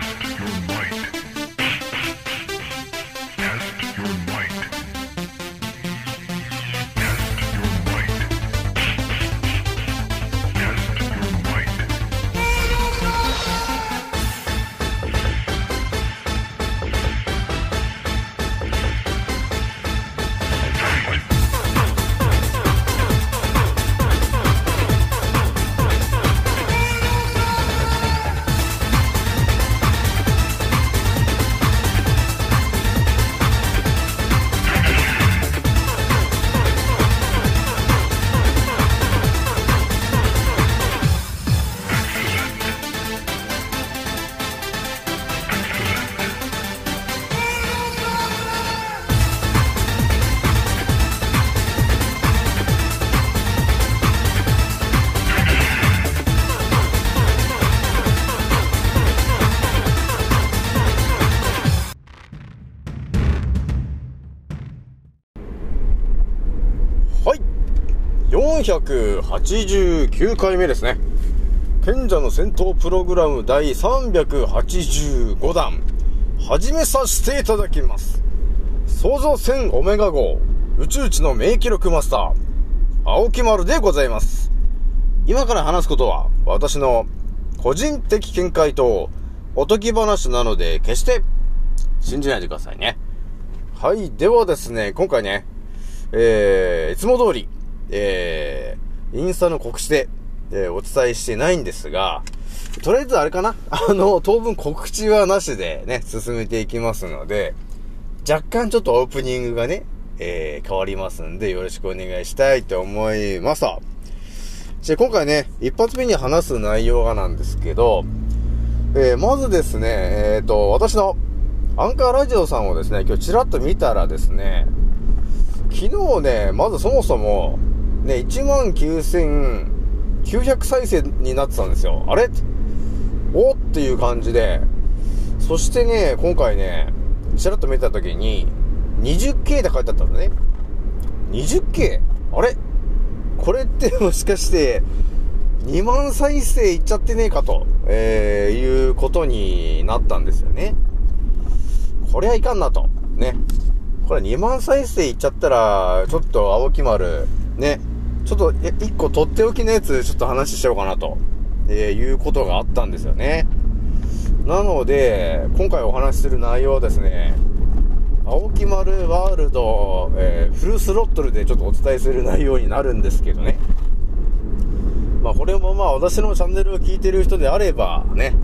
Test your might. 489回目ですね。賢者の戦闘プログラム第385弾、始めさせていただきます。創造船オメガ号、宇宙一の名記録マスター、青木丸でございます。今から話すことは、私の個人的見解とおとぎ話なので、決して信じないでくださいね。はい。ではですね、今回ね、えー、いつも通り、えー、インスタの告知で、えーお伝えしてないんですが、とりあえずあれかな？あの、当分告知はなしでね、進めていきますので、若干ちょっとオープニングがね、えー、変わりますんで、よろしくお願いしたいと思います。じゃ今回ね、一発目に話す内容がなんですけど、えー、まずですね、えっ、と、私のアンカーラジオさんをですね、今日ちらっと見たらですね、昨日ね、まずそもそも、ね、19,900再生になってたんですよ。あれ？おっていう感じで、そしてね、今回ね、ちらっと見たときに、20K って書いてあったんだね。20K? あれ？これってもしかして、2万再生いっちゃってねえかと、えー、いうことになったんですよね。これはいかんなと。ね。これ2万再生いっちゃったら、ちょっと青木丸、ね。ちょっと、え、1個とっておきのやつ、ちょっと話しようかなと、えー、いうことがあったんですよね。なので、今回お話しする内容はですね、青木丸ワールド、えーフルスロットルでちょっとお伝えする内容になるんですけどね。まあこれもまあ私のチャンネルを聞いてる人であればね、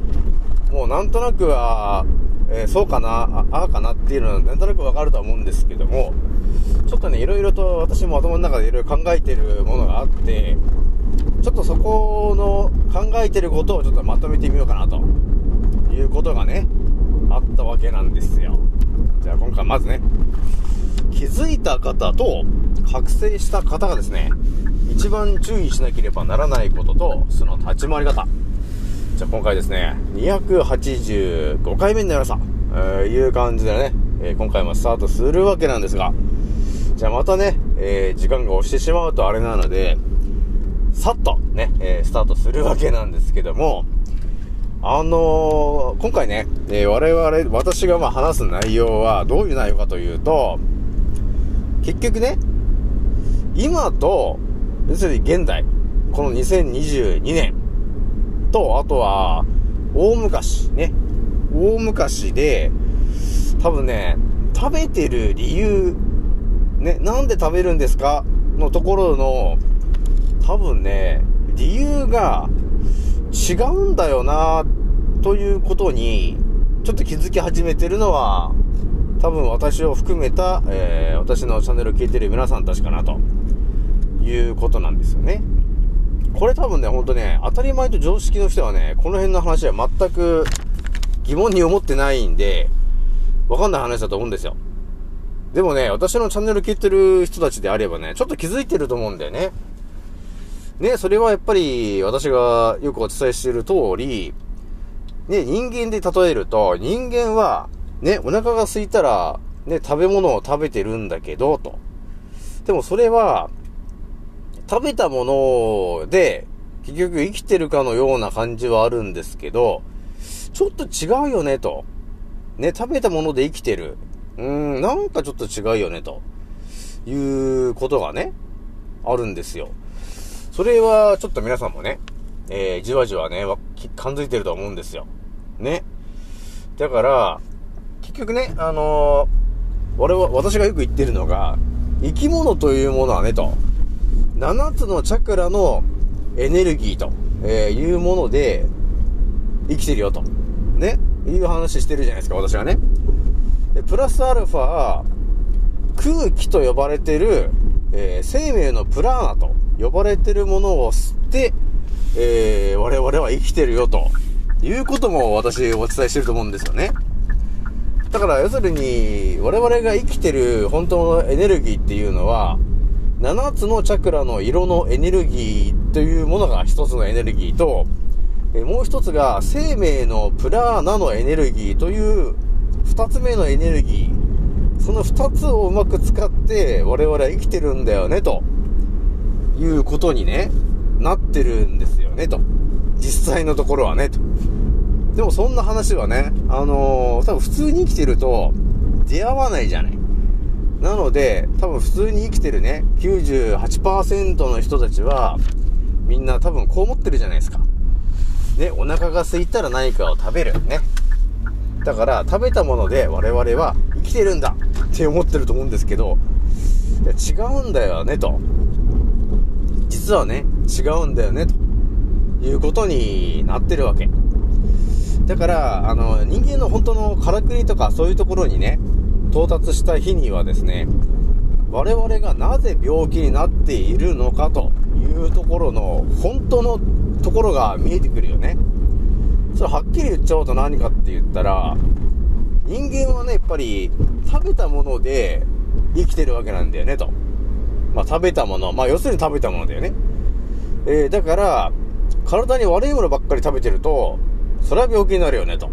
もうなんとなくは、えーそうかな、あああかなっていうのはなんとなくわかるとは思うんですけども、ちょっとね、いろいろと私も頭の中でいろいろ考えてるものがあって、ちょっとそこの考えてることをちょっとまとめてみようかなということがね、あったわけなんですよ。じゃあ今回まずね、気づいた方と覚醒した方がですね、一番注意しなければならないことと、その立ち回り方。じゃあ今回ですね、285回目になりました。えーいう感じでね、えー今回もスタートするわけなんですが、じゃあまたね、えー時間が押してしまうとあれなので、さっとね、えースタートするわけなんですけども、あのー今回ね、えー我々、私がまあ話す内容はどういう内容かというと、結局ね、今と、要するに現代、この2022年と、あとは、大昔、ね、大昔で、多分ね、食べてる理由、ね、なんで食べるんですか？のところの、多分ね、理由が違うんだよな、ということに、ちょっと気づき始めてるのは、多分私を含めた、えー私のチャンネルを聞いてる皆さんたちかな、ということなんですよね。これ多分ね、ほんとね、当たり前と常識の人はね、この辺の話は全く疑問に思ってないんで、わかんない話だと思うんですよ。でもね、私のチャンネル聞いてる人たちであればね、ちょっと気づいてると思うんだよね。ね、それはやっぱり私がよくお伝えしている通り、ね、人間で例えると、人間は、ね、お腹が空いたら、ね、食べ物を食べてるんだけど、と。でもそれは、食べたもので、結局生きてるかのような感じはあるんですけど、ちょっと違うよね、と。ね、食べたもので生きてる。うん、なんかちょっと違うよね、と。いうことがね、あるんですよ。それは、ちょっと皆さんもね、えー、じわじわね、わ感づいてると思うんですよ。ね。だから、結局ね、あのー、俺は、私がよく言ってるのが、生き物というものはね、と。7つのチャクラのエネルギーと、えーいうもので、生きてるよと。ね。いう話してるじゃないですか、私はね。でプラスアルファ、空気と呼ばれてる、えー生命のプラーナと呼ばれてるものを吸って、えー我々は生きてるよと。いうことも私お伝えしてると思うんですよね。だから要するに、我々が生きてる本当のエネルギーっていうのは、7つのチャクラの色のエネルギーというものが一つのエネルギーと、えもう一つが生命のプラーナのエネルギーという二つ目のエネルギー。その二つをうまく使って我々は生きてるんだよね、ということにね、なってるんですよね、と。実際のところはね、と。でもそんな話はね、あのー多分普通に生きてると出会わないじゃない。なので、多分普通に生きてるね、98%の人たちは、みんな多分こう思ってるじゃないですか。ね、お腹が空いたら何かを食べる。ね。だから、食べたもので我々は生きてるんだって思ってると思うんですけど、いや違うんだよね、と。実はね、違うんだよね、ということになってるわけ。だから、あの、人間の本当のからくりとかそういうところにね、到達した日にはですね、我々がなぜ病気になっているのかというところの本当のところが見えてくるよね。それはっきり言っちゃおうと何かって言ったら、人間はね、やっぱり食べたもので生きてるわけなんだよね、と。まあ食べたもの、まあ要するに食べたものだよね。えー、だから、体に悪いものばっかり食べてると、それは病気になるよね、と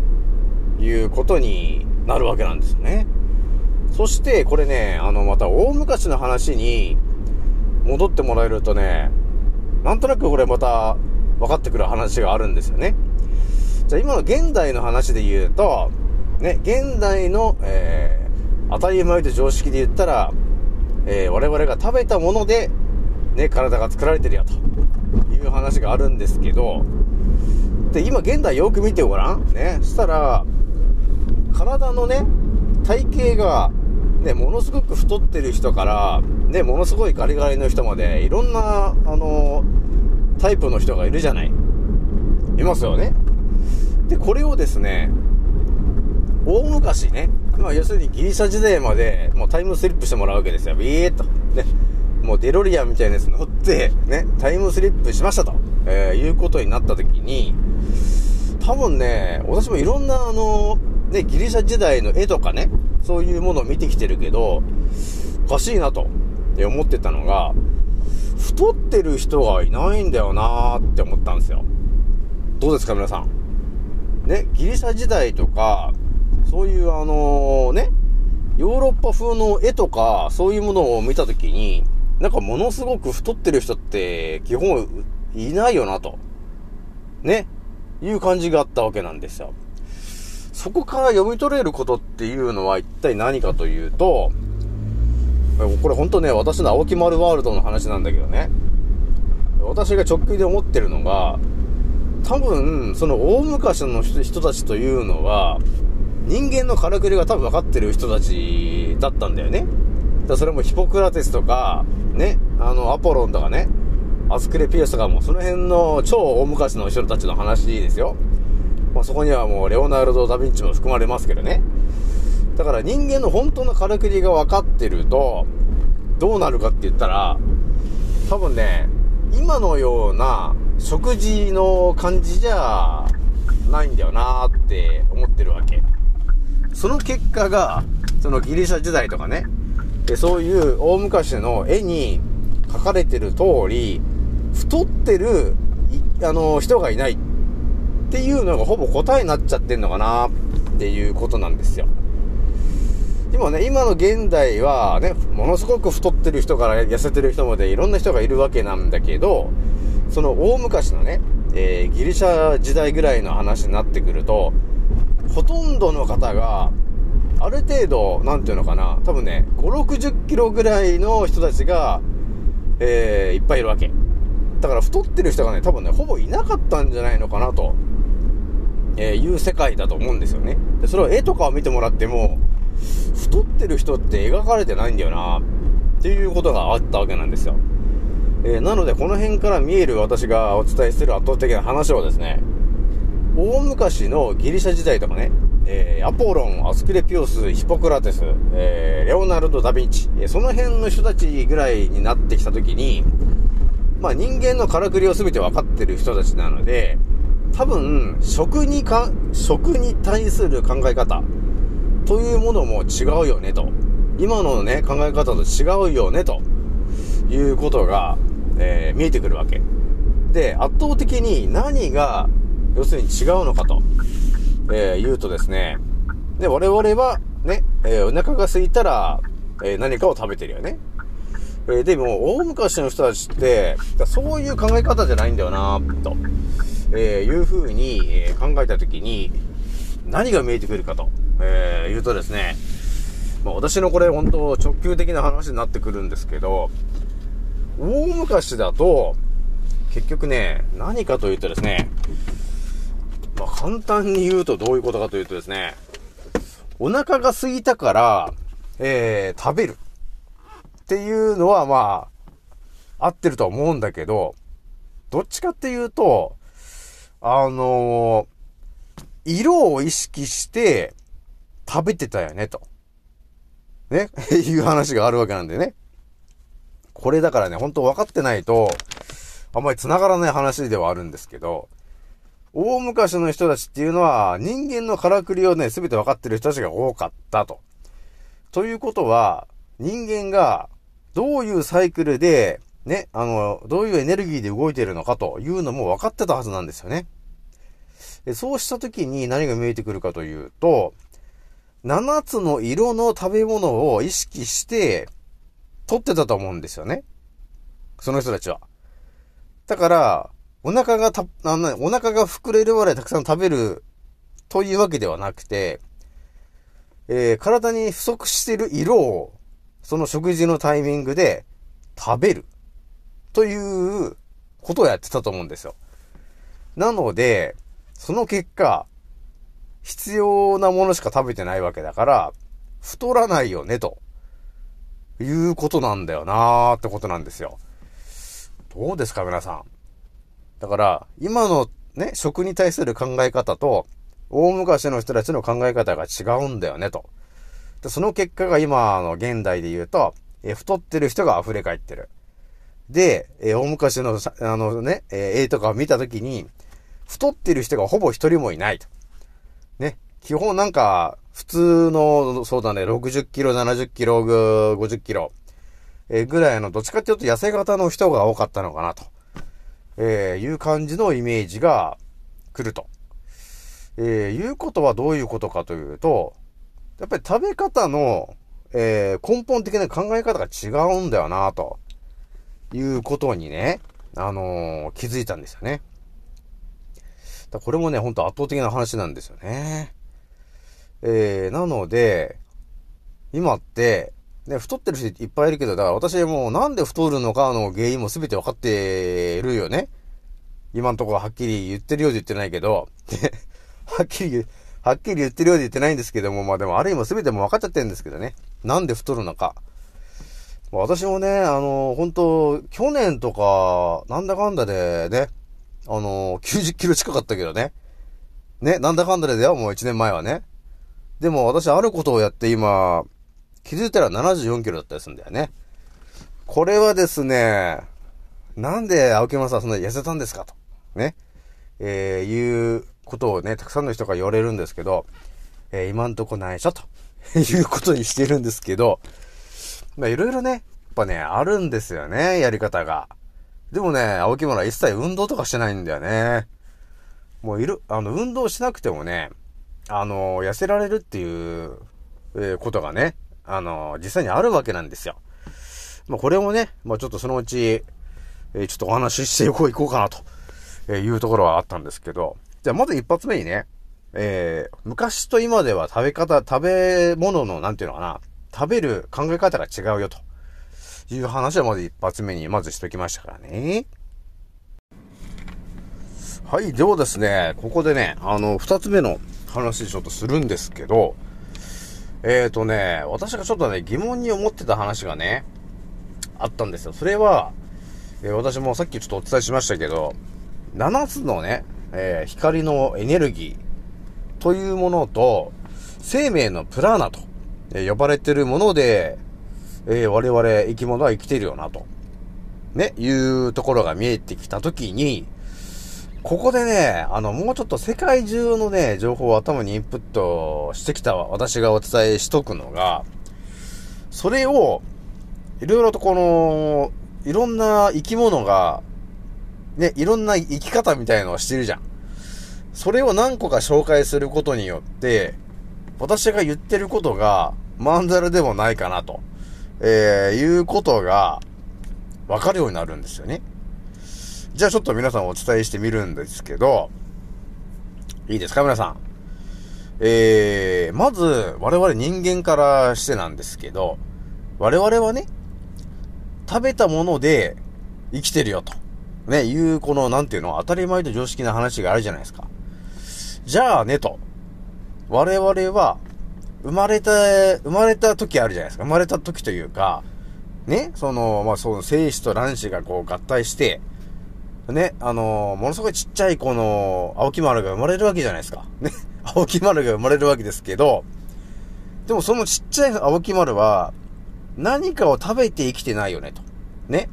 いうことになるわけなんですよね。そして、これね、あの、また大昔の話に戻ってもらえるとね、なんとなくこれまた分かってくる話があるんですよね。じゃあ今の現代の話で言うと、ね、現代の、えー、当たり前と常識で言ったら、えー、我々が食べたもので、ね、体が作られてるよ、という話があるんですけど、で、今現代よく見てごらん。ね、したら、体のね、体型が、ね、ものすごく太ってる人から、ね、ものすごいガリガリの人まで、いろんな、あの、タイプの人がいるじゃない。いますよね。で、これをですね、大昔ね、まあ、要するにギリシャ時代まで、もうタイムスリップしてもらうわけですよ。ビーっと。ね。もうデロリアンみたいなやつ乗って、ね、タイムスリップしましたと、えーいうことになった時に、多分ね、私もいろんなあの、ね、ギリシャ時代の絵とかね、そういうものを見てきてるけど、おかしいなと、思ってたのが、太ってる人がいないんだよなーって思ったんですよ。どうですか皆さん？ね、ギリシャ時代とか、そういうあのね、ヨーロッパ風の絵とか、そういうものを見たときに、なんかものすごく太ってる人って、基本いないよなと。ね。いう感じがあったわけなんですよ。そこから読み取れることっていうのは一体何かというと、これ本当ね、私の青木丸ワールドの話なんだけどね。私が直球で思ってるのが、多分、その大昔の人たちというのは、人間のからくりが多分分かってる人たちだったんだよね。だそれもヒポクラテスとか、ね、あの、アポロンとかね、アスクレピウスとかも、その辺の超大昔の人たちの話ですよ。まあ、そこにはもう、レオナルド・ダ・ヴィンチも含まれますけどね。だから人間の本当のからくりが分かってると、どうなるかって言ったら、多分ね、今のような食事の感じじゃないんだよなーって思ってるわけ。その結果が、そのギリシャ時代とかね、でそういう大昔の絵に描かれてる通り、太ってる、あの、人がいないっていうのがほぼ答えになっちゃってんのかなっていうことなんですよ。今ね、今の現代はね、ものすごく太ってる人から痩せてる人までいろんな人がいるわけなんだけど、その大昔のね、えーギリシャ時代ぐらいの話になってくると、ほとんどの方が、ある程度、なんていうのかな、多分ね、5、60キロぐらいの人たちが、えーいっぱいいるわけ。だから太ってる人がね、多分ね、ほぼいなかったんじゃないのかなと、えーいう世界だと思うんですよね。で、それを絵とかを見てもらっても、太ってる人って描かれてないんだよな、っていうことがあったわけなんですよ。えーなので、この辺から見える私がお伝えしている圧倒的な話はですね、大昔のギリシャ時代とかね、えーアポロン、アスクレピオス、ヒポクラテス、えーレオナルド・ダ・ヴィンチ、えーその辺の人たちぐらいになってきたときに、まあ人間のからくりを全て分かってる人たちなので、多分、食にか、食に対する考え方というものも違うよねと。今のね、考え方と違うよねということが、えー見えてくるわけ。で、圧倒的に何が、要するに違うのかと、えー言うとですね、で、我々は、ね、えーお腹が空いたら、えー何かを食べてるよね。えーでも、大昔の人たちって、そういう考え方じゃないんだよなと、えーいう風に、えー考えたときに、何が見えてくるかと、えー言うとですね、まあ、私のこれ本当直球的な話になってくるんですけど、大昔だと、結局ね、何かというとですね、まあ、簡単に言うとどういうことかというとですね、お腹が空いたから、えー、食べる。っていうのはまあ、合ってるとは思うんだけど、どっちかっていうと、あのー色を意識して食べてたよね、と。ね？いう話があるわけなんでね。これだからね、本当分かってないと、あんまり繋がらない話ではあるんですけど、大昔の人たちっていうのは、人間のからくりをね、すべて分かってる人たちが多かったと。ということは、人間がどういうサイクルで、ね、あの、どういうエネルギーで動いてるのかというのも分かってたはずなんですよね。でそうした時に何が見えてくるかというと、7つの色の食べ物を意識して、取ってたと思うんですよね。その人たちは。だから、お腹がた、あのお腹が膨れるぐらいたくさん食べるというわけではなくて、えー体に不足している色を、その食事のタイミングで食べるということをやってたと思うんですよ。なので、その結果、必要なものしか食べてないわけだから、太らないよね、ということなんだよなーってことなんですよ。どうですか、皆さん。だから、今のね、食に対する考え方と、大昔の人たちの考え方が違うんだよね、と。でその結果が今の現代で言うと、え太ってる人が溢れ返ってる。で、え大昔の、あのね、え絵とかを見たときに、太ってる人がほぼ一人もいないと。ね。基本なんか、普通の、そうだね、60キロ、70キロ、50キロ、えーぐらいの、どっちかっていうと痩せ型の人が多かったのかなと、えーいう感じのイメージが来ると。えーいうことはどういうことかというと、やっぱり食べ方の、えー根本的な考え方が違うんだよなと、いうことにね、あのー気づいたんですよね。これもね、ほんと圧倒的な話なんですよね。えー、なので、今って、ね、太ってる人いっぱいいるけど、だから私もうなんで太るのかの原因も全て分かってるよね。今のところはっきり言ってるようで言ってないけど、はっきり、はっきり言ってるようで言ってないんですけども、まあでもある意味全ても分かっちゃってるんですけどね。なんで太るのか。私もね、あの、本当去年とか、なんだかんだでね、あの、90キロ近かったけどね。ね、なんだかんだでだよ、もう1年前はね。でも私、あることをやって今、気づいたら74キロだったりするんだよね。これはですね、なんで青木山さんそんな痩せたんですかと。ね。えー、いうことをね、たくさんの人が言われるんですけど、えー今んとこないしょと。いうことにしてるんですけど、まあいろいろね、やっぱね、あるんですよね、やり方が。でもね、青木村は一切運動とかしてないんだよね。もういる、あの、運動しなくてもね、あの、痩せられるっていう、えーことがね、あの、実際にあるわけなんですよ。まあ、これもね、まあ、ちょっとそのうち、えーちょっとお話ししていこう、いこうかなと、いうところはあったんですけど、じゃあまず一発目にね、えー、昔と今では食べ方、食べ物の、なんていうのかな、食べる考え方が違うよという話はまず一発目にまずしときましたからね。はい、ではですね、ここでね、あの、二つ目の話ちょっとするんですけど、えーとね、私がちょっとね、疑問に思ってた話がね、あったんですよ。それは、えー私もさっきちょっとお伝えしましたけど、7つのね、えー光のエネルギーというものと、生命のプラーナと、え呼ばれてるもので、え我々生き物は生きているよなと、ね、いうところが見えてきたときに、ここでね、あの、もうちょっと世界中のね、情報を頭にインプットしてきた私がお伝えしとくのが、それを、いろいろとこの、いろんな生き物が、ね、いろんな生き方みたいのをしてるじゃん。それを何個か紹介することによって、私が言ってることが、まんざらでもないかなと、えー、いうことが、わかるようになるんですよね。じゃあちょっと皆さんお伝えしてみるんですけど、いいですか皆さん？えー、まず、我々人間からしてなんですけど、我々はね、食べたもので生きてるよと。ね、いう、この、なんていうの、当たり前と常識な話があるじゃないですか。じゃあね、と。我々は、生まれた、生まれた時あるじゃないですか。生まれた時というか、ね、その、まあ、その精子と卵子がこう合体して、ね、あのものすごいちっちゃい子の青木丸が生まれるわけじゃないですか。ね、青木丸が生まれるわけですけど、でもそのちっちゃい青木丸は、何かを食べて生きてないよね、と。ね。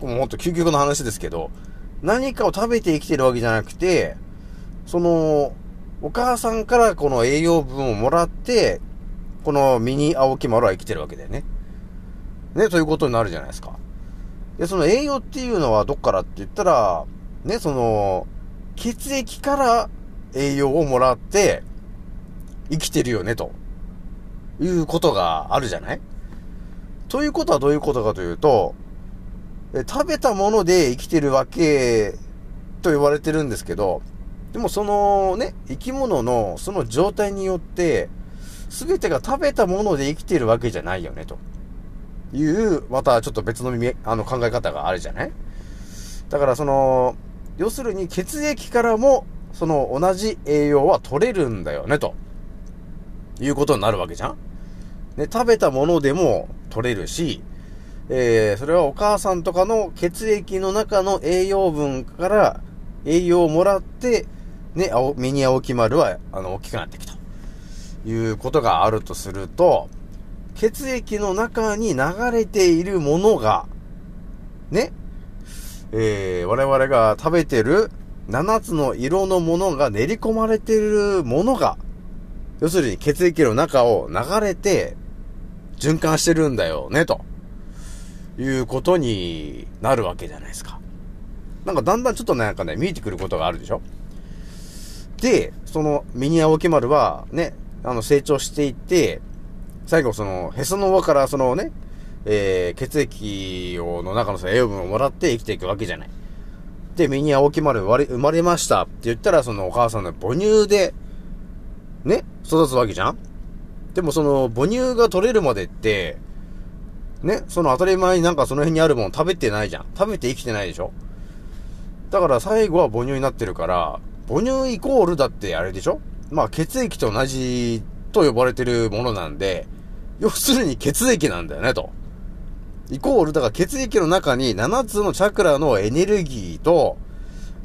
もうほんと究極の話ですけど、何かを食べて生きてるわけじゃなくて、その、お母さんからこの栄養分をもらって、このミニ青木丸は生きてるわけだよね。ね、ということになるじゃないですか。で、その栄養っていうのはどっからって言ったら、ね、その、血液から栄養をもらって、生きてるよね、と。いうことがあるじゃない？ということはどういうことかというと、食べたもので生きてるわけと言われてるんですけど、でもそのね、生き物のその状態によって、すべてが食べたもので生きてるわけじゃないよね、と。いう、またちょっと別のあの考え方があるじゃない？だからその、要するに血液からも、その同じ栄養は取れるんだよね、と。いうことになるわけじゃん。ね、食べたものでも取れるし、えー、それはお母さんとかの血液の中の栄養分から栄養をもらって、ね、ミニ青木丸は、あの、大きくなっていくと。いうことがあるとすると、血液の中に流れているものが、ね、えー、我々が食べてる7つの色のものが練り込まれているものが、要するに血液の中を流れて循環してるんだよね、と。いうことになるわけじゃないですか。なんかだんだんちょっとなんかね、見えてくることがあるでしょ。で、そのミニ青木丸はね、あの成長していって、最後そのへその緒からそのね、えー、血液をの中のその栄養分をもらって生きていくわけじゃない。で、ミニ青木丸生まれ生まれましたって言ったら、そのお母さんの母乳で、ね、育つわけじゃんでもその母乳が取れるまでって、ね、その当たり前になんかその辺にあるもの食べてないじゃん。食べて生きてないでしょだから最後は母乳になってるから、母乳イコールだってあれでしょまあ血液と同じと呼ばれてるものなんで、要するに血液なんだよね、と。イコール、だから血液の中に7つのチャクラのエネルギーと、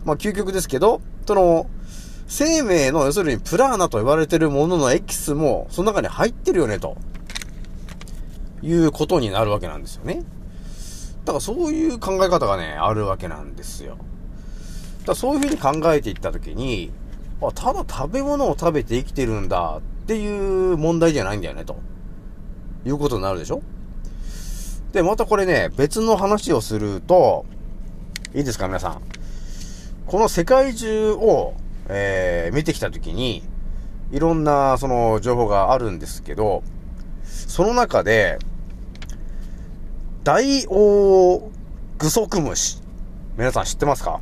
まあ究極ですけど、その、生命の要するにプラーナと呼ばれてるもののエキスもその中に入ってるよね、と。いうことになるわけなんですよね。だからそういう考え方がね、あるわけなんですよ。だからそういうふうに考えていったときに、あ、ただ食べ物を食べて生きてるんだっていう問題じゃないんだよね、ということになるでしょ？で、またこれね、別の話をすると、いいですか、皆さん？この世界中を、えー、見てきたときに、いろんな、その、情報があるんですけど、その中で、ダイオウグソクムシ。皆さん知ってますか？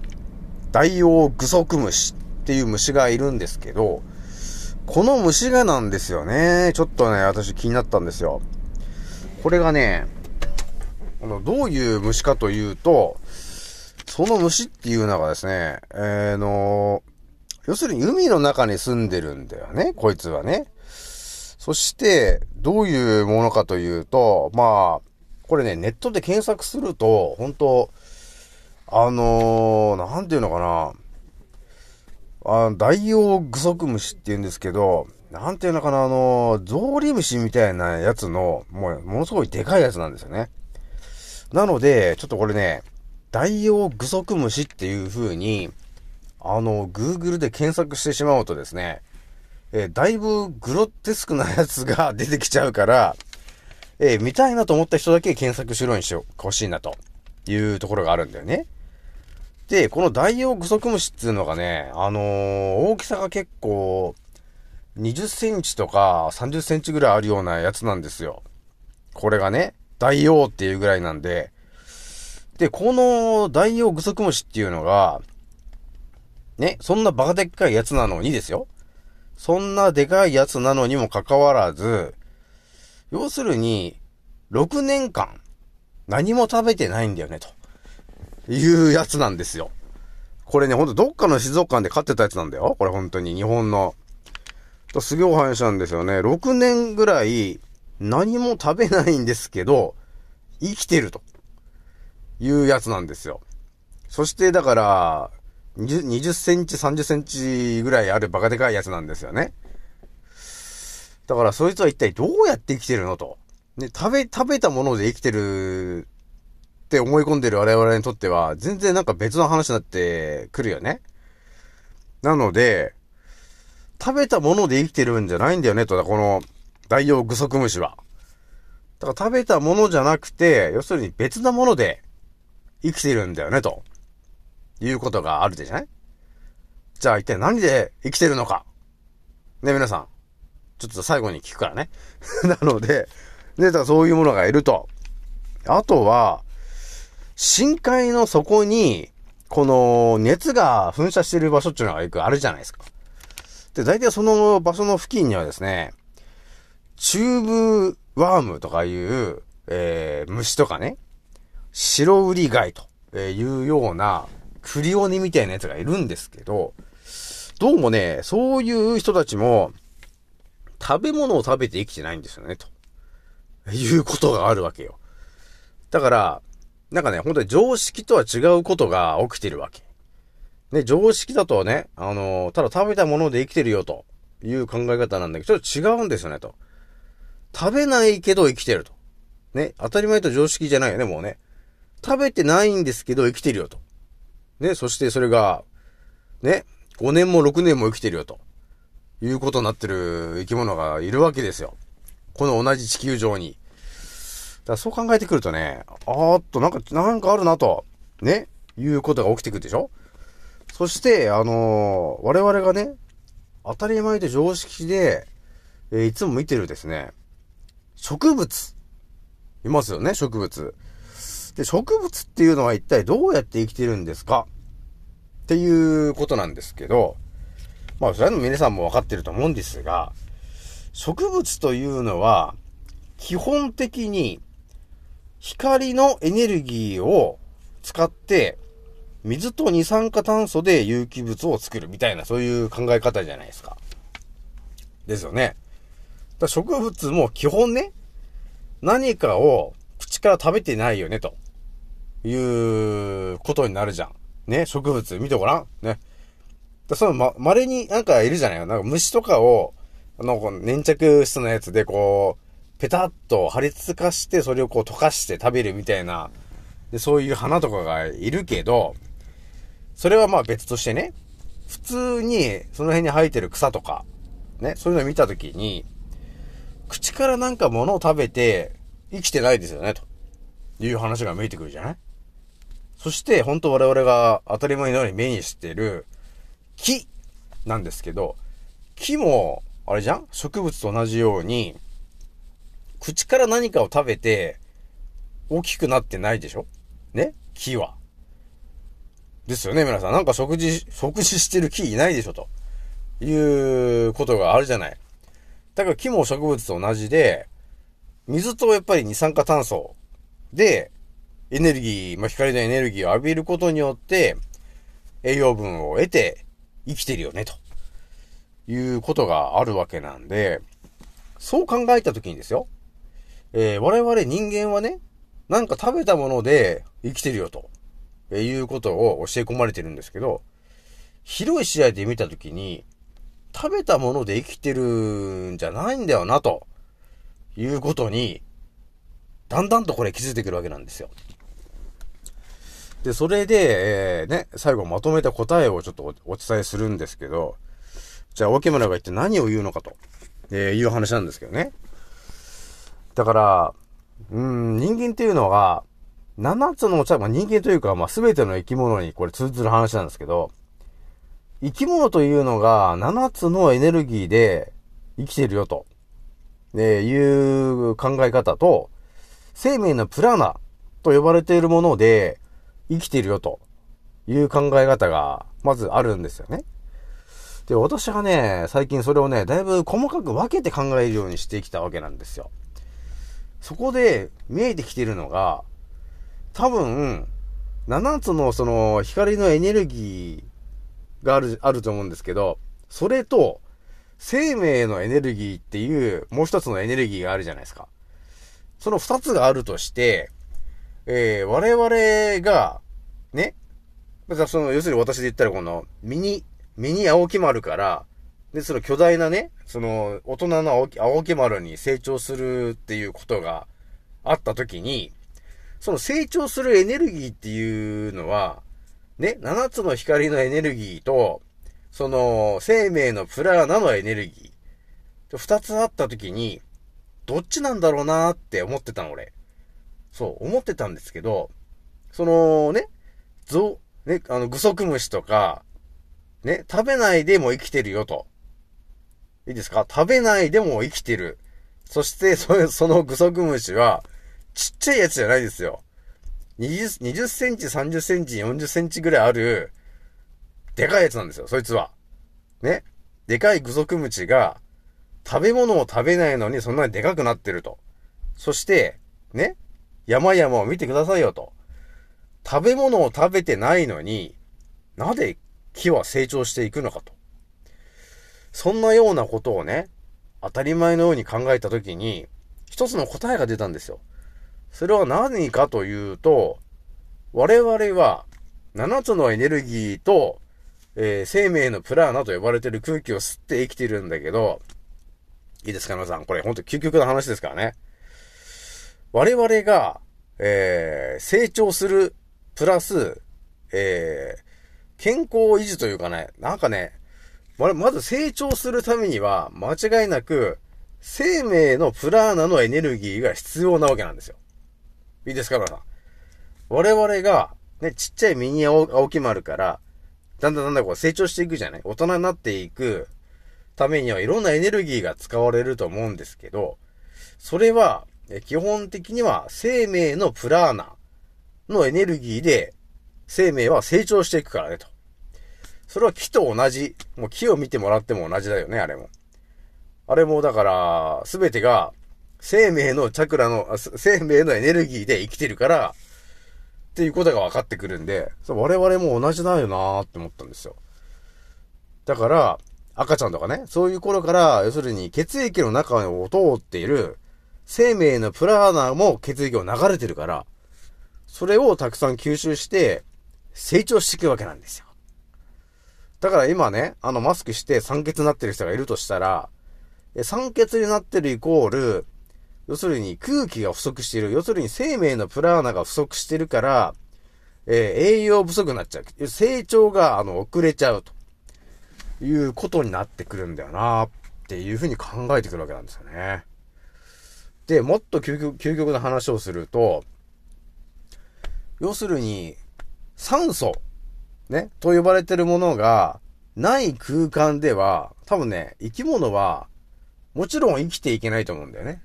ダイオウグソクムシっていう虫がいるんですけど、この虫がなんですよね。ちょっとね、私気になったんですよ。これがね、あの、どういう虫かというと、その虫っていうのがですね、えー、の、要するに海の中に住んでるんだよね、こいつはね。そして、どういうものかというと、まあ、これね、ネットで検索すると、本当あのー、なんていうのかな。あダイオウグソクムシって言うんですけど、なんていうのかな、あの、ゾウリムシみたいなやつの、もう、ものすごいでかいやつなんですよね。なので、ちょっとこれね、ダイオウグソクムシっていう風に、あの、Google で検索してしまうとですね、えーだいぶグロテスクなやつが 出てきちゃうから、えー見たいなと思った人だけ検索しろにしてほしいなというところがあるんだよね。で、このダイオウグソクムシっていうのがね、あのー大きさが結構、20センチとか30センチぐらいあるようなやつなんですよ。これがね、ダイオウっていうぐらいなんで、で、このダイオウグソクムシっていうのが、ね、そんなバカでっかいやつなのにですよ。そんなでかいやつなのにもかかわらず、要するに、6年間、何も食べてないんだよね、というやつなんですよ。これね、ほんとどっかの静岡で飼ってたやつなんだよ。これ本当に、日本の。すげえお話なんですよね。6年ぐらい、何も食べないんですけど、生きてると。いうやつなんですよ。そして、だから、20, 20センチ、30センチぐらいあるバカでかいやつなんですよね。だから、そいつは一体どうやって生きてるのと。ね、食べ、食べたもので生きてるって思い込んでる我々にとっては、全然なんか別の話になってくるよね。なので、食べたもので生きてるんじゃないんだよね、と、この、ダイオウグソクムシは。だから食べたものじゃなくて、要するに別なもので生きてるんだよね、と。いうことがあるでしょね。じゃあ一体何で生きてるのか。ね、皆さん。ちょっと最後に聞くからね。なので、ね、だからそういうものがいると。あとは、深海の底に、この熱が噴射している場所っていうのがよくあるじゃないですか。で、大体その場所の付近にはですね、チューブワームとかいう、えー、虫とかね、白ウリ貝というような、クリオネみたいなやつがいるんですけど、どうもね、そういう人たちも、食べ物を食べて生きてないんですよね、と。いうことがあるわけよ。だから、なんかね、本当に常識とは違うことが起きてるわけ。ね、常識だとね、あのただ食べたもので生きてるよという考え方なんだけど、ちょっと違うんですよね、と。食べないけど生きてると。ね、当たり前と常識じゃないよね、もうね。食べてないんですけど生きてるよと。ね、そしてそれが、ね、5年も6年も生きてるよと。いうことになってる生き物がいるわけですよ。この同じ地球上に。だからそう考えてくるとね、あーっと、なんか、なんかあるなと、ね、いうことが起きてくるでしょ？そして、あのー我々がね、当たり前で常識で、えーいつも見てるですね、植物。いますよね、植物。で、植物っていうのは一体どうやって生きてるんですか？っていうことなんですけど、まあ、それは皆さんもわかってると思うんですが、植物というのは、基本的に、光のエネルギーを使って、水と二酸化炭素で有機物を作るみたいな、そういう考え方じゃないですか。ですよね。だ植物も基本ね、何かを口から食べてないよね、ということになるじゃん。ね、植物見てごらん。ね。だそのま、稀になんかいるじゃないなんか虫とかを、あの、こう粘着質のやつでこう、ペタッと貼り付かして、それをこう溶かして食べるみたいな、で、そういう花とかがいるけど、それはまあ別としてね、普通にその辺に生えてる草とか、ね、そういうのを見たときに、口からなんか物を食べて生きてないですよね、という話が見えてくるじゃない？そして、本当我々が当たり前のように目にしてる木なんですけど、木も、あれじゃん？植物と同じように、口から何かを食べて大きくなってないでしょ？ね？木は。ですよね、皆さん。なんか食事、食事してる木いないでしょ、ということがあるじゃない。だから木も植物と同じで、水とやっぱり二酸化炭素で、エネルギー、まあ、光のエネルギーを浴びることによって、栄養分を得て生きてるよね、ということがあるわけなんで、そう考えたときにですよ、えー我々人間はね、なんか食べたもので生きてるよと、えいうことを教え込まれてるんですけど、広い試合で見たときに、食べたもので生きてるんじゃないんだよな、ということに、だんだんとこれ気づいてくるわけなんですよ。で、それで、えーね、最後まとめた答えをちょっとお伝えするんですけど、じゃあ、沖村が一体何を言うのかと、えーいう話なんですけどね。だから、うん、人間っていうのは、7つの、まあ、人間というか、まあ、全ての生き物にこれ通ずる話なんですけど、生き物というのが7つのエネルギーで生きてるよと、えーいう考え方と、生命のプラナと呼ばれているもので生きてるよという考え方がまずあるんですよね。で、私がね、最近それをね、だいぶ細かく分けて考えるようにしてきたわけなんですよ。そこで見えてきてるのが、多分、7つのその光のエネルギーがある、あると思うんですけど、それと、生命のエネルギーっていう、もう一つのエネルギーがあるじゃないですか。その二つがあるとして、えー、我々が、ね、まずはその、要するに私で言ったらこの、ミニ、ミニ青木丸から、で、その巨大なね、その、大人の青木青木丸に成長するっていうことがあったときに、その成長するエネルギーっていうのは、ね、7つの光のエネルギーと、その、生命のプラーナのエネルギー。二つあったときに、どっちなんだろうなーって思ってたの、俺。そう、思ってたんですけど、そのね、ゾウ、ね、あの、グソクムシとか、ね、食べないでも生きてるよと。いいですか？食べないでも生きてる。そして、そそのグソクムシは、ちっちゃいやつじゃないですよ。20, 20センチ、30センチ、40センチぐらいある、でかいやつなんですよ、そいつは。ね？でかいグソクムシが、食べ物を食べないのにそんなにでかくなってると。そして、ね？山々を見てくださいよと。食べ物を食べてないのに、なぜ木は成長していくのかと。そんなようなことをね、当たり前のように考えたときに、一つの答えが出たんですよ。それは何かというと、我々は7つのエネルギーと、えー生命のプラーナと呼ばれている空気を吸って生きてるんだけど、いいですか皆さん。これ本当究極の話ですからね。我々が、えー成長する、プラス、えー健康維持というかね、なんかね、ままず成長するためには、間違いなく、生命のプラーナのエネルギーが必要なわけなんですよ。いいですか皆さん？我々が、ね、ちっちゃいミニ青木丸から、だんだんだんだんこう成長していくじゃない？大人になっていくためにはいろんなエネルギーが使われると思うんですけど、それは、基本的には生命のプラーナのエネルギーで生命は成長していくからねと。それは木と同じ。もう木を見てもらっても同じだよね、あれも。あれもだから、すべてが生命のチャクラの、生命のエネルギーで生きてるから、っていうことが分かってくるんで、我々も同じだよなーって思ったんですよ。だから、赤ちゃんとかね、そういう頃から、要するに血液の中を通っている生命のプラーナも血液を流れてるから、それをたくさん吸収して成長していくわけなんですよ。だから今ね、あのマスクして酸欠になってる人がいるとしたら、酸欠になってるイコール、要するに空気が不足している。要するに生命のプラーナが不足してるから、えー栄養不足になっちゃう。成長が、あの、遅れちゃうと。いうことになってくるんだよなっていうふうに考えてくるわけなんですよね。で、もっと究極、究極な話をすると、要するに、酸素、ね、と呼ばれてるものが、ない空間では、多分ね、生き物は、もちろん生きていけないと思うんだよね。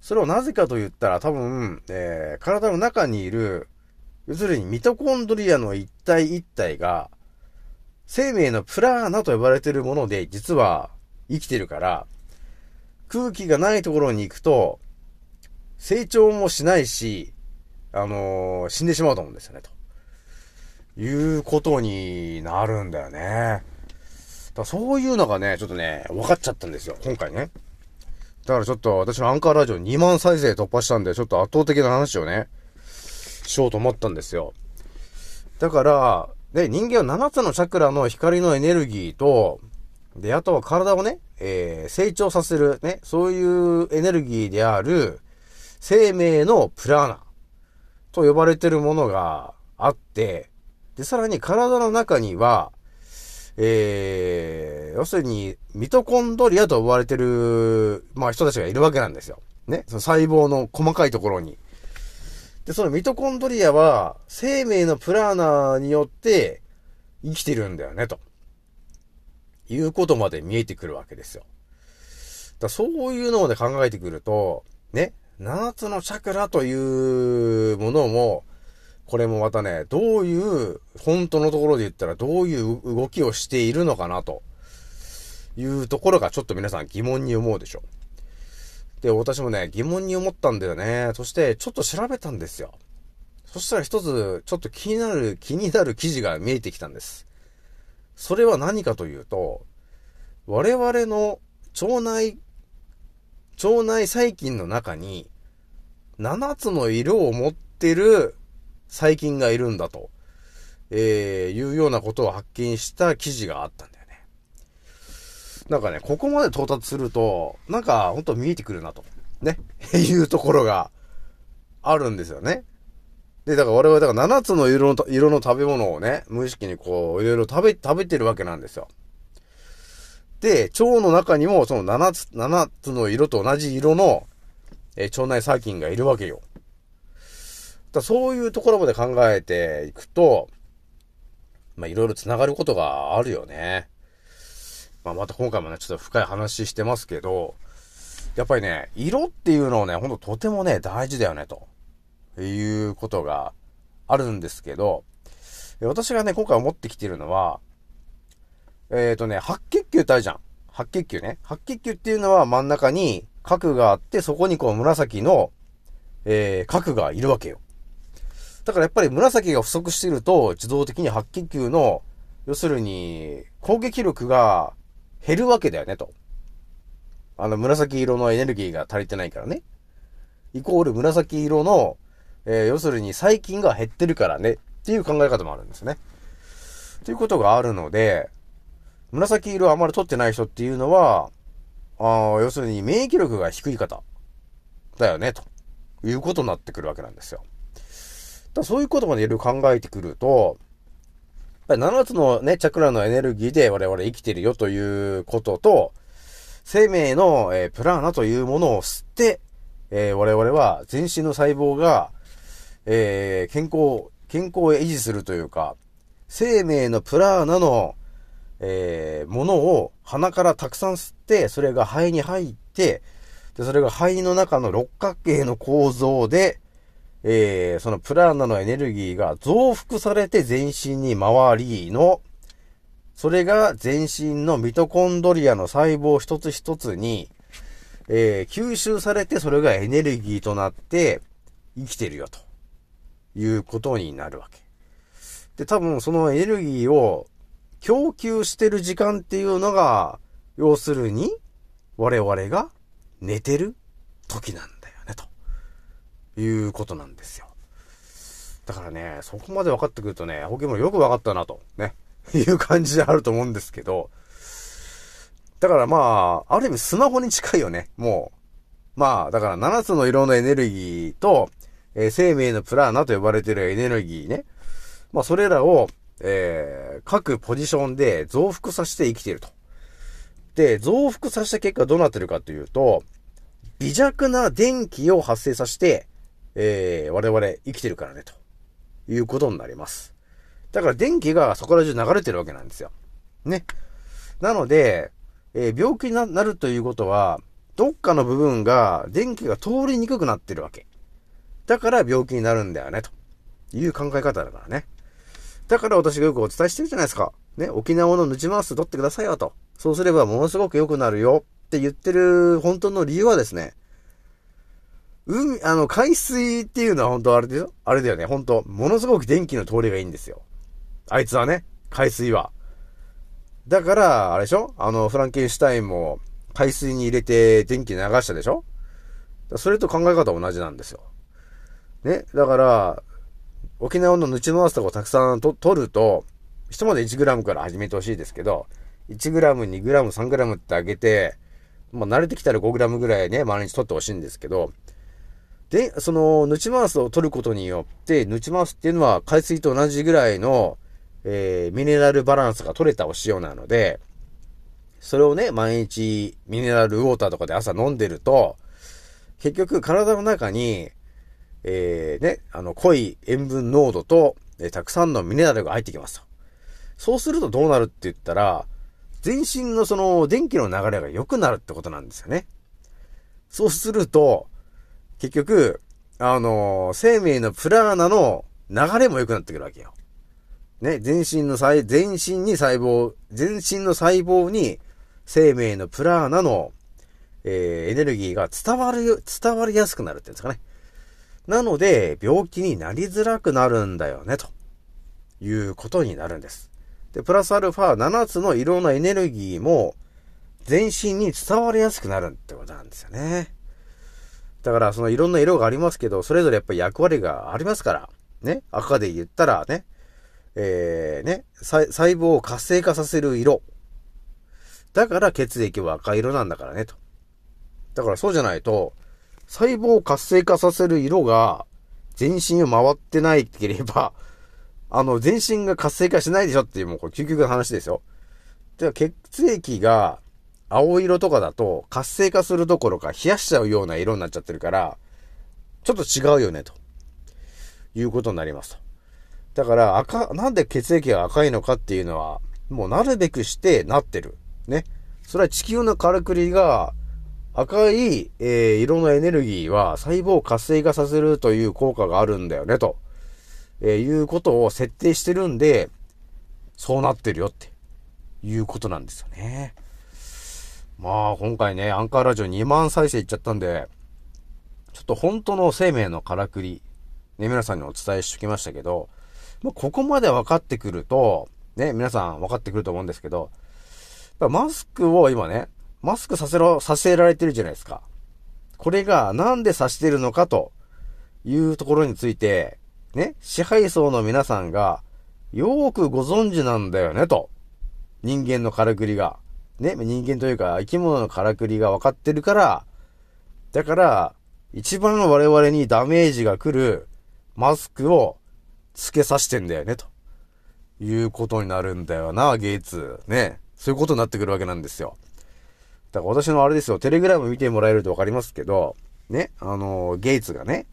それをなぜかと言ったら、多分、えー体の中にいる要するにミトコンドリアの一体一体が、生命のプラーナと呼ばれてるもので、実は生きてるから、空気がないところに行くと、成長もしないし、あのー死んでしまうと思うんですよね、と。いうことになるんだよね。だそういうのがね、ちょっとね、分かっちゃったんですよ、今回ね。だからちょっと私のアンカーラジオ2万再生突破したんで、ちょっと圧倒的な話をね、しようと思ったんですよ。だから、で、人間は7つのチャクラの光のエネルギーと、で、あとは体をね、えー、成長させるね、そういうエネルギーである、生命のプラーナと呼ばれてるものがあって、で、さらに体の中には、えー、要するに、ミトコンドリアと呼ばれてる、まあ人たちがいるわけなんですよ。ね。その細胞の細かいところに。で、そのミトコンドリアは、生命のプラーナーによって生きてるんだよね、と。いうことまで見えてくるわけですよ。だそういうのまで考えてくると、ね、7つのチャクラというものも、これもまたね、どういう、本当のところで言ったらどういう動きをしているのかな、というところがちょっと皆さん疑問に思うでしょう。で、私もね、疑問に思ったんだよね。そして、ちょっと調べたんですよ。そしたら一つ、ちょっと気になる、気になる記事が見えてきたんです。それは何かというと、我々の腸内、腸内細菌の中に、7つの色を持ってる細菌がいるんだと、えー、いうようなことを発見した記事があったんだよね。なんかね、ここまで到達すると、なんかほんと見えてくるなと、ね、いうところがあるんですよね。で、だから我々、だから7つの色の、色の食べ物をね、無意識にこう、いろいろ食べ、食べてるわけなんですよ。で、腸の中にもその7つ、7つの色と同じ色の、え腸内細菌がいるわけよ。だそういうところまで考えていくと、まあ、いろいろ繋がることがあるよね。まあ、また今回もね、ちょっと深い話してますけど、やっぱりね、色っていうのをね、ほんととてもね、大事だよね、ということがあるんですけど、私がね、今回持ってきてるのは、えっ、ー、とね、白血球ってあるじゃん。白血球ね。白血球っていうのは真ん中に核があって、そこにこう紫の、えー、核がいるわけよ。だからやっぱり紫が不足していると、自動的に白血球の、要するに、攻撃力が減るわけだよね、と。あの、紫色のエネルギーが足りてないからね。イコール紫色の、えー、要するに細菌が減ってるからね、っていう考え方もあるんですね。ということがあるので、紫色をあまり取ってない人っていうのは、あ要するに免疫力が低い方だよね、ということになってくるわけなんですよ。だそういうことまでいろいろ考えてくると、やっぱり7つのね、チャクラのエネルギーで我々生きてるよということと、生命の、えープラーナというものを吸って、えー我々は全身の細胞が、えー健康、健康を維持するというか、生命のプラーナの、えーものを鼻からたくさん吸って、それが肺に入って、で、それが肺の中の六角形の構造で、えーそのプラーナのエネルギーが増幅されて全身に回りの、それが全身のミトコンドリアの細胞一つ一つに、えー吸収されてそれがエネルギーとなって生きてるよということになるわけ。で、多分そのエネルギーを供給してる時間っていうのが、要するに我々が寝てる時なんだ、いうことなんですよ。だからね、そこまで分かってくるとね、ホケモンよく分かったなと、ね、いう感じであると思うんですけど、だからまあ、ある意味スマホに近いよね、もう。まあ、だから7つの色のエネルギーと、えー生命のプラーナと呼ばれてるエネルギーね。まあ、それらを、えー各ポジションで増幅させて生きてると。で、増幅させた結果どうなってるかというと、微弱な電気を発生させて、えー我々生きてるからね、ということになります。だから電気がそこら中流れてるわけなんですよ。ね。なので、えー病気になるということは、どっかの部分が電気が通りにくくなってるわけ。だから病気になるんだよね、という考え方だからね。だから私がよくお伝えしてるじゃないですか。ね、沖縄のヌチマウス取ってくださいよと。そうすればものすごく良くなるよって言ってる本当の理由はですね、海、あの、海水っていうのは本当あれだよ。あれだよね。本当ものすごく電気の通りがいいんですよ。あいつはね、海水は。だから、あれでしょ？あの、フランケンシュタインも海水に入れて電気流したでしょ？それと考え方同じなんですよ。ね？だから、沖縄のヌチマウスとかをたくさんと取ると、ひとまで 1g から始めてほしいですけど、1g、2g、3g ってあげて、まあ慣れてきたら 5g ぐらいね、毎日取ってほしいんですけど、で、その、ヌチマウスを取ることによって、ヌチマウスっていうのは海水と同じぐらいの、えー、ミネラルバランスが取れたお塩なので、それをね、毎日ミネラルウォーターとかで朝飲んでると、結局体の中に、えー、ね、あの、濃い塩分濃度と、えーたくさんのミネラルが入ってきますと。そうするとどうなるって言ったら、全身のその電気の流れが良くなるってことなんですよね。そうすると、結局、あのー生命のプラーナの流れも良くなってくるわけよ。ね、全身の細、全身に細胞、全身の細胞に生命のプラーナの、えーエネルギーが伝わる、伝わりやすくなるっていうんですかね。なので、病気になりづらくなるんだよね、ということになるんです。で、プラスアルファ7つの色のエネルギーも全身に伝わりやすくなるってことなんですよね。だから、そのいろんな色がありますけど、それぞれやっぱり役割がありますから、ね、赤で言ったらね、えー、ね、細胞を活性化させる色。だから血液は赤色なんだからね、と。だからそうじゃないと、細胞を活性化させる色が全身を回ってないければ、あの、全身が活性化しないでしょっていう、もうこれ究極の話ですよ。では、血液が青色とかだと活性化するどころか冷やしちゃうような色になっちゃってるから、ちょっと違うよね、ということになりますと。だから赤、なんで血液が赤いのかっていうのは、もうなるべくしてなってる。ね。それは地球のからくりが赤い、えー色のエネルギーは細胞を活性化させるという効果があるんだよね、と、えーいうことを設定してるんで、そうなってるよっていうことなんですよね。まあ、今回ね、アンカーラジオ2万再生いっちゃったんで、ちょっと本当の生命のからくり、ね、皆さんにお伝えしときましたけど、まあ、ここまで分かってくると、ね、皆さん分かってくると思うんですけど、マスクを今ね、マスクさせろ、させられてるじゃないですか。これがなんでさしてるのかというところについて、ね、支配層の皆さんがよーくご存知なんだよねと。人間のからくりが。ね、人間というか生き物のからくりが分かってるから、だから、一番の我々にダメージが来るマスクをつけさせてんだよね、ということになるんだよな、ゲイツ。ね。そういうことになってくるわけなんですよ。だから私のあれですよ、テレグラム見てもらえるとわかりますけど、ね、あの、ゲイツがね、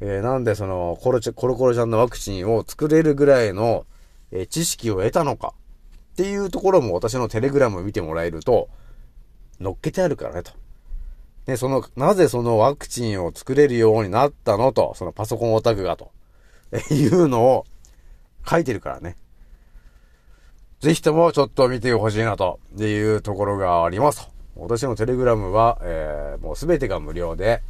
えーなんでその、コロチ、コロコロちゃんのワクチンを作れるぐらいの、えー知識を得たのかっていうところも私のテレグラム見てもらえると、乗っけてあるからね、と。ね、その、なぜそのワクチンを作れるようになったのと、そのパソコンオタクがと、いうのを書いてるからね。ぜひともちょっと見てほしいなというところがありますと。私のテレグラムは、えーもうすべてが無料で、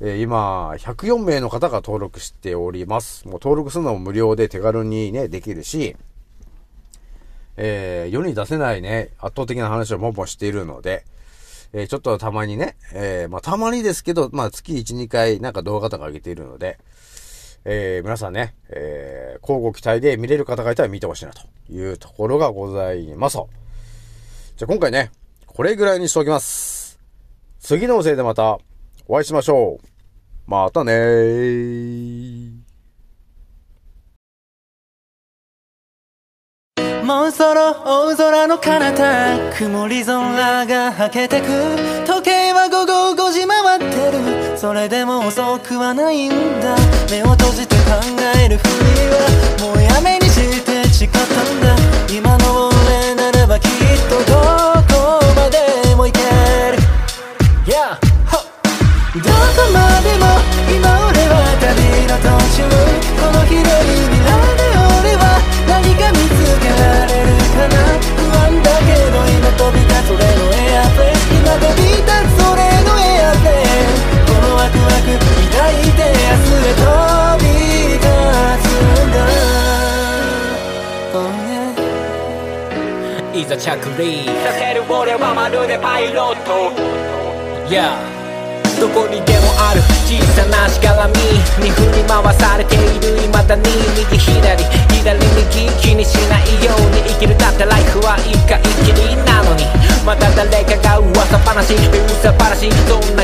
えー今、104名の方が登録しております。もう登録するのも無料で手軽にね、できるし、えー世に出せないね、圧倒的な話をもんもしているので、えーちょっとたまにね、えーまあたまにですけど、まあ月1、2回なんか動画とか上げているので、えー皆さんね、えー、交互期待で見れる方がいたら見てほしいなというところがございます。じゃあ今回ね、これぐらいにしておきます。次のおせいでまたお会いしましょう。またねー。もうそろ大空の彼方曇り空がはけてく。時計は午後5時回ってる。それでも遅くはないんだ。目を閉じて考えるふりはもうやめにして誓ったんだ。今の俺ならばきっとどこまでも行ける。Yeah! どこまでも今俺は旅の途中。この広いいざ着陸させる俺はまるでパイロット Yeah. どこにでもある小さなしがらみに振り回されている未だに右左左右気にしないように生きるだってライフは一回きりなのに。また誰かが噂話噂話そんな